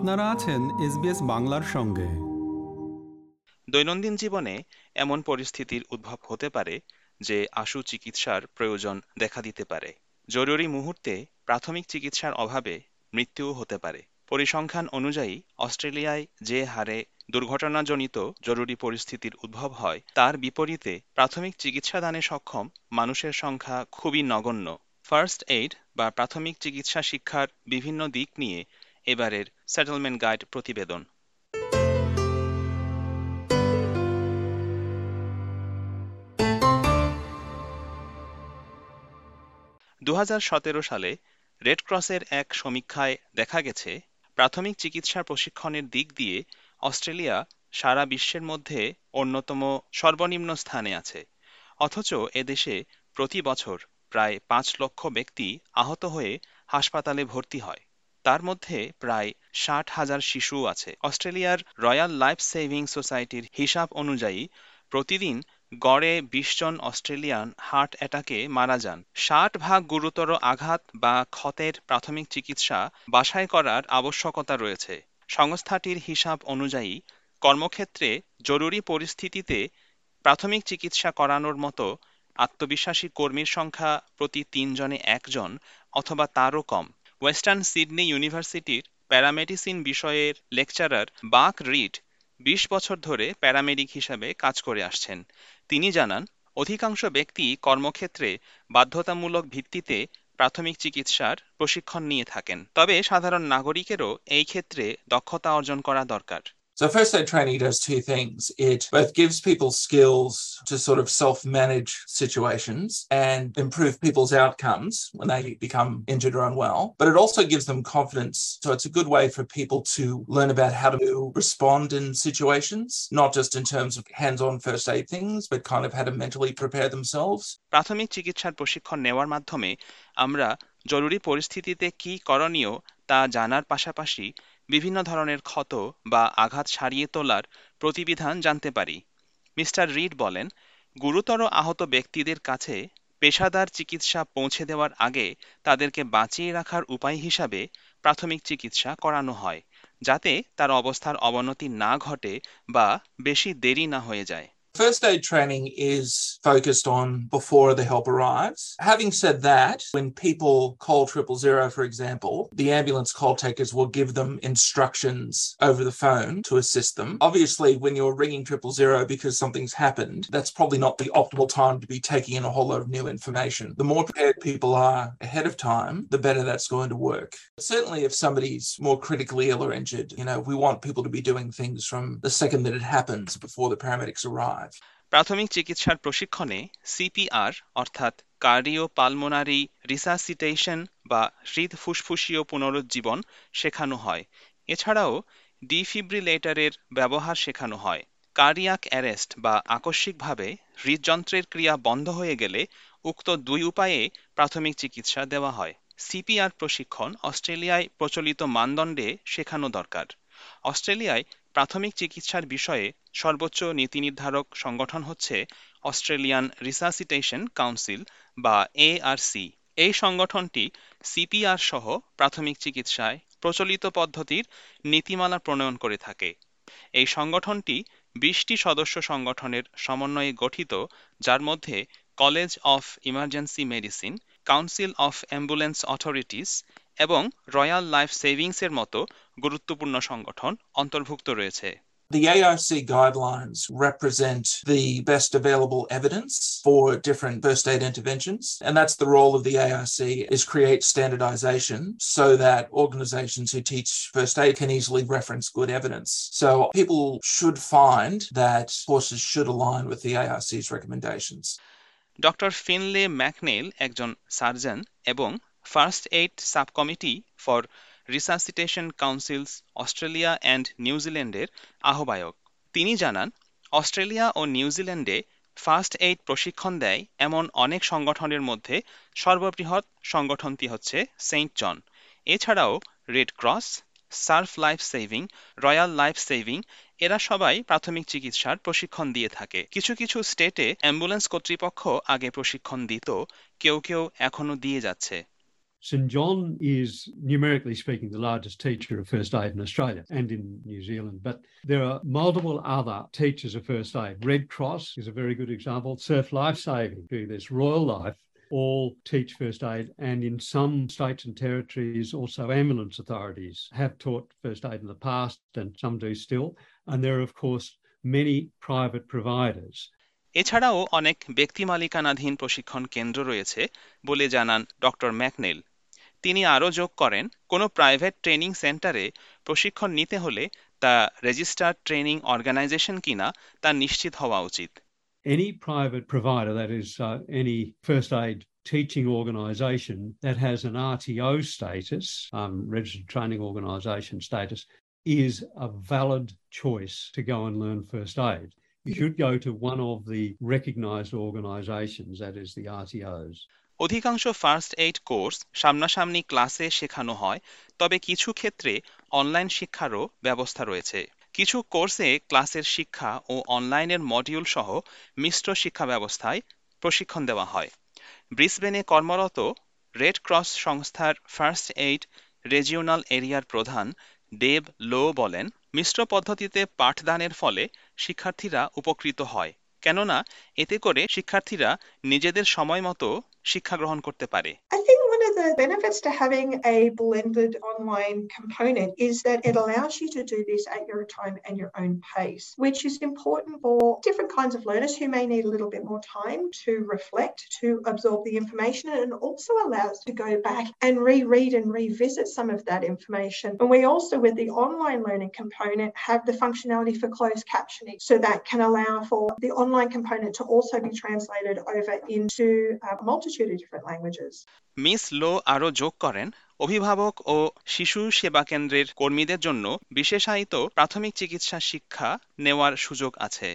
আপনারা আছেন এসবিএস বাংলার সঙ্গে। দৈনন্দিন জীবনে এমন পরিস্থিতির উদ্ভব হতে পারে যে আশু চিকিৎসার প্রয়োজন দেখা দিতে পারে। জরুরি মুহূর্তে প্রাথমিক চিকিৎসার অভাবে মৃত্যুও হতে পারে। পরিসংখ্যান অনুযায়ী অস্ট্রেলিয়ায় যে হারে দুর্ঘটনাজনিত জরুরি পরিস্থিতির উদ্ভব হয়, তার বিপরীতে প্রাথমিক চিকিৎসা দানে সক্ষম মানুষের সংখ্যা খুবই নগণ্য। ফার্স্ট এইড বা প্রাথমিক চিকিৎসা শিক্ষার বিভিন্ন দিক নিয়ে এবারের সেটেলমেন্ট গাইড প্রতিবেদন। দু হাজার সতেরো সালে রেড ক্রসের এক সমীক্ষায় দেখা গেছে, প্রাথমিক চিকিৎসা প্রশিক্ষণের দিক দিয়ে অস্ট্রেলিয়া সারা বিশ্বের মধ্যে অন্যতম সর্বনিম্ন স্থানে আছে। অথচ এদেশে প্রতি বছর প্রায় পাঁচ লক্ষ ব্যক্তি আহত হয়ে হাসপাতালে ভর্তি হয়। তার মধ্যে প্রায় ষাট হাজার শিশু আছে। অস্ট্রেলিয়ার রয়্যাল লাইফ সেভিং সোসাইটির হিসাব অনুযায়ী, প্রতিদিন গড়ে বিশ জন অস্ট্রেলিয়ান হার্ট অ্যাটাকে মারা যান। ষাট ভাগ গুরুতর আঘাত বা ক্ষতের প্রাথমিক চিকিৎসা বাসায় করার আবশ্যকতা রয়েছে। সংস্থাটির হিসাব অনুযায়ী, কর্মক্ষেত্রে জরুরি পরিস্থিতিতে প্রাথমিক চিকিৎসা করানোর মতো আত্মবিশ্বাসী কর্মীর সংখ্যা প্রতি তিনজনে একজন অথবা তারও কম। ওয়েস্টার্ন সিডনি ইউনিভার্সিটির প্যারামেডিসিন বিষয়ের লেকচারার বাক রিড বিশ বছর ধরে প্যারামেডিক হিসাবে কাজ করে আসছেন। তিনি জানান, অধিকাংশ ব্যক্তি কর্মক্ষেত্রে বাধ্যতামূলক ভিত্তিতে প্রাথমিক চিকিৎসার প্রশিক্ষণ নিয়ে থাকেন। তবে সাধারণ নাগরিকেরও এই ক্ষেত্রে দক্ষতা অর্জন করা দরকার। So first aid training does two things. It both gives people skills to sort of self-manage situations and improve people's outcomes when they become injured or unwell, but it also gives them confidence. So it's a good way for people to learn about how to respond in situations, not just in terms of hands-on first aid things, but kind of how to mentally prepare themselves. প্রাথমিক চিকিৎসার প্রশিক্ষণ নেওয়ার মাধ্যমে আমরা জরুরি পরিস্থিতিতে কি করণীয় তা জানার পাশাপাশি বিভিন্ন ধরনের ক্ষত বা আঘাত সারিয়ে তোলার প্রতিবিধান জানতে পারি। মিস্টার রিড বলেন, গুরুতর আহত ব্যক্তিদের কাছে পেশাদার চিকিৎসা পৌঁছে দেওয়ার আগে তাদেরকে বাঁচিয়ে রাখার উপায় হিসাবে প্রাথমিক চিকিৎসা করানো হয়, যাতে তার অবস্থার অবনতি না ঘটে বা বেশি দেরি না হয়ে যায়। First aid training is focused on before the help arrives. Having said that, when people call triple zero, for example, the ambulance call takers will give them instructions over the phone to assist them. Obviously, when you're ringing triple zero because something's happened, that's probably not the optimal time to be taking in a whole lot of new information. The more prepared people are ahead of time, the better that's going to work. Certainly, if somebody's more critically ill or injured, you know, we want people to be doing things from the second that it happens before the paramedics arrive. প্রাথমিক চিকিৎসার প্রশিক্ষণে CPR, অর্থাৎ cardio pulmonary resuscitation বা হৃদ ফুসফুসীয় পুনরুজ্জীবন শেখানো হয়। এছাড়াও ডিফিব্রিলেটরের ব্যবহার শেখানো হয়। কার্ডিয়াক অ্যারেস্ট বা আকস্মিকভাবে হৃদযন্ত্রের ক্রিয়া বন্ধ হয়ে গেলে উক্ত দুই উপায়ে প্রাথমিক চিকিৎসা দেওয়া হয়। সিপিআর প্রশিক্ষণ অস্ট্রেলিয়ায় প্রচলিত মানদণ্ডে শেখানো দরকার। অস্ট্রেলিয়ায় প্রাথমিক চিকিৎসার বিষয়ে সর্বোচ্চ নীতিনির্ধারক সংগঠন হচ্ছে অস্ট্রেলিয়ান রিসাসিটেশন কাউন্সিল বা এআরসি এই সংগঠনটি সিপিআর সহ প্রাথমিক চিকিৎসায় প্রচলিত পদ্ধতির নীতিমালা প্রণয়ন করে থাকে। এই সংগঠনটি বিশটি সদস্য সংগঠনের সমন্বয়ে গঠিত, যার মধ্যে college of emergency medicine, council of ambulance authorities এবং রয়্যাল লাইফ সেভিংসের মতো গুরুত্বপূর্ণ সংগঠন অন্তর্ভুক্ত রয়েছে The ARC guidelines represent the best available evidence for different first aid interventions. And that's the role of the ARC is create standardization so that organizations who teach first aid can easily reference good evidence. So people should find that courses should align with the ARC's recommendations. Doctor Finlay McNeil একজন surgeon এবং first aid subcommittee for resuscitation councils Australia and নিউজিল্যান্ডের আহ্বায়ক। তিনি জানান, Australia ও নিউজিল্যান্ডে first aid প্রশিক্ষণ দেয় এমন অনেক সংগঠনের মধ্যে সর্ববৃহৎ সংগঠনটি হচ্ছে সেন্ট জন। এছাড়াও Red Cross, surf life saving royal life saving, এরা সবাই প্রাথমিক চিকিৎসার প্রশিক্ষণ দিয়ে থাকে। কিছু কিছু স্টেটে অ্যাম্বুলেন্স কর্তৃপক্ষ আগে প্রশিক্ষণ দিত, কেউ কেউ এখনও দিয়ে যাচ্ছে। St John is, numerically speaking, the largest teacher of first aid in Australia and in New Zealand, but there are multiple other teachers of first aid. Red Cross is a very good example. Surf Life Saving, do this. Royal Life all teach first aid, and in some states and territories, also ambulance authorities have taught first aid in the past, and some do still. And there are, of course, many private providers. এছাড়াও অনেক ব্যক্তি মালিকানাধীন প্রশিক্ষণ কেন্দ্র রয়েছে বলে জানান doctor McNeil তিনি আরও যোগ করেন কোনো প্রাইভেট ট্রেনিং সেন্টারে প্রশিক্ষণ নিতে হলে তা রেজিস্টার্ড ট্রেনিং অর্গানাইজেশন কিনা তা নিশ্চিত হওয়া উচিত Any private provider, that is, uh, any first aid teaching organisation that has an RTO status, um, registered training organisation status, is a valid choice to go and learn first aid. You should go to one of the recognised organisations, that is the RTOs. অধিকাংশ first aid course সামনাসামনি ক্লাসে শেখানো হয়, তবে কিছু ক্ষেত্রে online শিক্ষারও ব্যবস্থা রয়েছে। কিছু কোর্সে ক্লাসের শিক্ষা ও অনলাইনের মডিউল সহ মিশ্র শিক্ষা ব্যবস্থায় প্রশিক্ষণ দেওয়া হয়। ব্রিসবেনে কর্মরত রেড ক্রস সংস্থার ফার্স্ট এইড রেজিওনাল এরিয়ার প্রধান ডেব লো বলেন, মিশ্র পদ্ধতিতে পাঠদানের ফলে শিক্ষার্থীরা উপকৃত হয়। কেননা, এতে করে শিক্ষার্থীরা নিজেদের সময় মতো শিক্ষা গ্রহণ করতে পারে। The benefits to having a blended online component is that it allows you to do this at your time and your own pace, which is important for different kinds of learners who may need a little bit more time to reflect, to absorb the information, and also allows to go back and reread and revisit some of that information. And we also, with the online learning component, have the functionality for closed captioning, so that can allow for the online component to also be translated over into uh, a multitude of different languages. Miss Lo আরও যোগ করেন অভিভাবক ও শিশু সেবা কেন্দ্রের কর্মীদের জন্য বিশেষায়িত প্রাথমিক চিকিৎসা শিক্ষা নেওয়ার সুযোগ আছে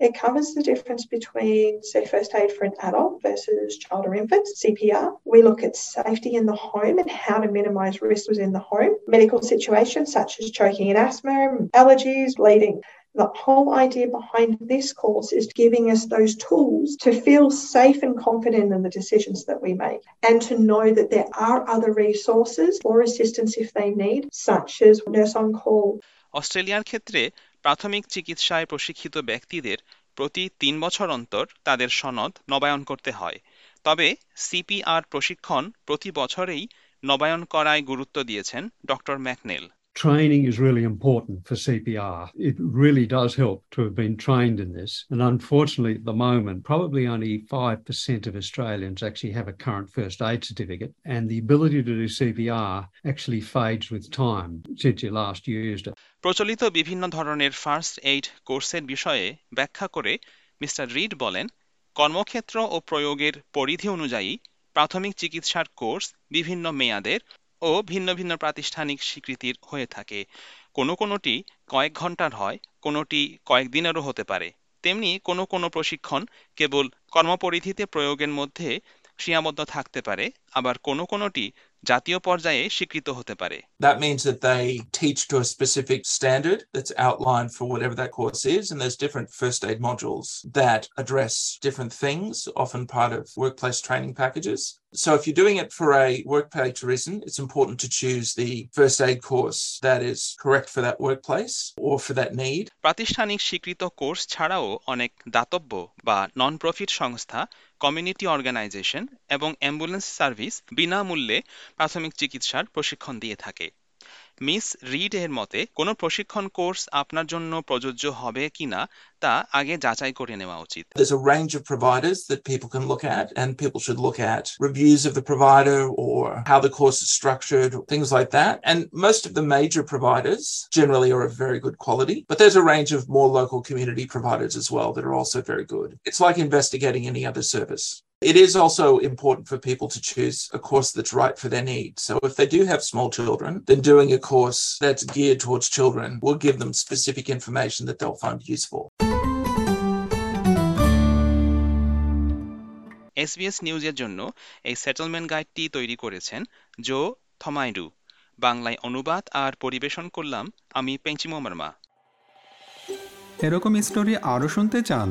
It covers the difference between, say, first aid for an adult versus child or infant, CPR. We look at safety in the home and how to minimise risks within the home, medical situations such as choking and asthma, allergies, bleeding. The whole idea behind this course is giving us those tools to feel safe and confident in the decisions that we make and to know that there are other resources or assistance if they need, such as nurse on call, অস্ট্রেলিয়ার ক্ষেত্রে প্রাথমিক চিকিৎসায় প্রশিক্ষিত ব্যক্তিদের প্রতি তিন বছর অন্তর তাদের সনদ নবায়ন করতে হয় তবে সিপিআর প্রশিক্ষণ প্রতি বছরেই নবায়ন করায় গুরুত্ব দিয়েছেন doctor McNeil Training is really important for CPR. It really does help to have been trained in this. And unfortunately, at the moment, probably only 5% of Australians actually have a current first aid certificate. And the ability to do CPR actually fades with time since you last used it. প্রচলিত বিভিন্ন ধরনের first aid কোর্সের বিষয়ে ব্যাখ্যা করে mister read বলেন কর্মক্ষেত্র ও প্রয়োগের পরিধি অনুযায়ী প্রাথমিক চিকিৎসার কোর্স বিভিন্ন মেয়াদের ও ভিন্ন ভিন্ন প্রাতিষ্ঠানিক স্বীকৃতির হয়ে থাকে কোনো কোনোটি কয়েক ঘণ্টার হয় কোনোটি কয়েকদিনেরও হতে পারে তেমনি কোনো কোনো প্রশিক্ষণ কেবল কর্মপরিধিতে প্রয়োগের মধ্যে সীমাবদ্ধ থাকতে পারে আবার কোনো কোনোটি জাতীয় পর্যায়ে স্বীকৃত হতে পারে That means that they teach to a specific standard that's outlined for whatever that course is. And there's different first aid modules that address different things, often part of workplace training packages. So if you're doing it for a workplace reason, it's important to choose the first aid course that is correct for that workplace or for that need. প্রাতিষ্ঠানিক স্বীকৃত course ছাড়াও অনেক দাতব্য বা non profit সংস্থা community organisation এবং ambulance service বিনামূল্যে প্রাথমিক চিকিৎসার প্রশিক্ষণ দিয়ে থাকে মিস রিড এর মতে কোনো প্রশিক্ষণ কোর্স আপনার জন্য প্রযোজ্য হবে কিনা তা আগে যাচাই করে নেওয়া উচিত There's a range of providers that people can look at, and people should look at reviews of the provider or how the course is structured, things like that. And most of the major providers generally are of very good quality, but there's a range of more local community providers as well that are also very good. It's like investigating any other service. It is also important for people to choose a course that's right for their needs. So if they do have small children, then doing a course that's geared towards children will give them specific information that they'll find useful. SBS নিউজের জন্য এই settlement গাইডটি তৈরি করেছেন জো থমাইডু বাংলায় অনুবাদ আর পরিবেশন করলাম আমি পেঞ্চিমো মার্মা এরকম স্টোরি আরও শুনতে চান